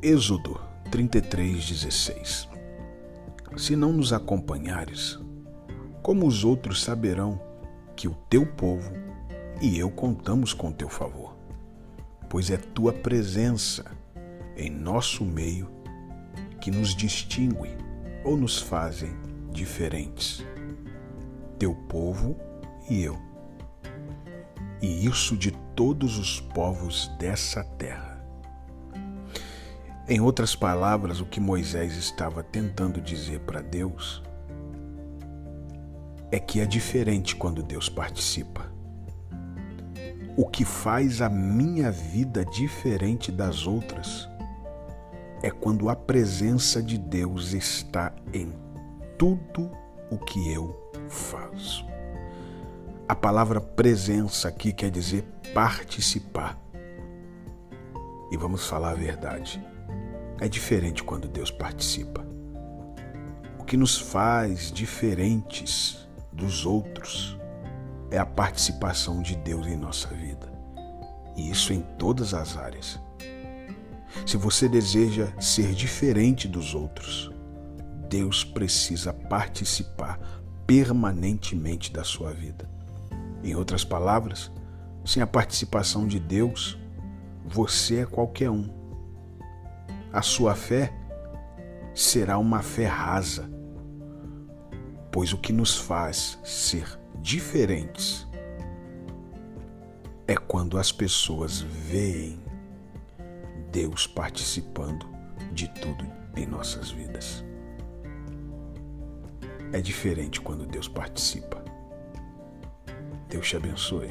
Êxodo 33:16 Se não nos acompanhares, como os outros saberão que o teu povo e eu contamos com teu favor? Pois é tua presença em nosso meio que nos distingue ou nos fazem diferentes. Teu povo e eu. E isso de todos os povos dessa terra. Em outras palavras, o que Moisés estava tentando dizer para Deus é que é diferente quando Deus participa. O que faz a minha vida diferente das outras é quando a presença de Deus está em tudo o que eu faço. A palavra presença aqui quer dizer participar. E vamos falar a verdade é diferente quando Deus participa. O que nos faz diferentes dos outros é a participação de Deus em nossa vida. E isso em todas as áreas. Se você deseja ser diferente dos outros, Deus precisa participar permanentemente da sua vida. Em outras palavras, sem a participação de Deus, você é qualquer um a sua fé será uma fé rasa, pois o que nos faz ser diferentes é quando as pessoas veem Deus participando de tudo em nossas vidas. É diferente quando Deus participa. Deus te abençoe.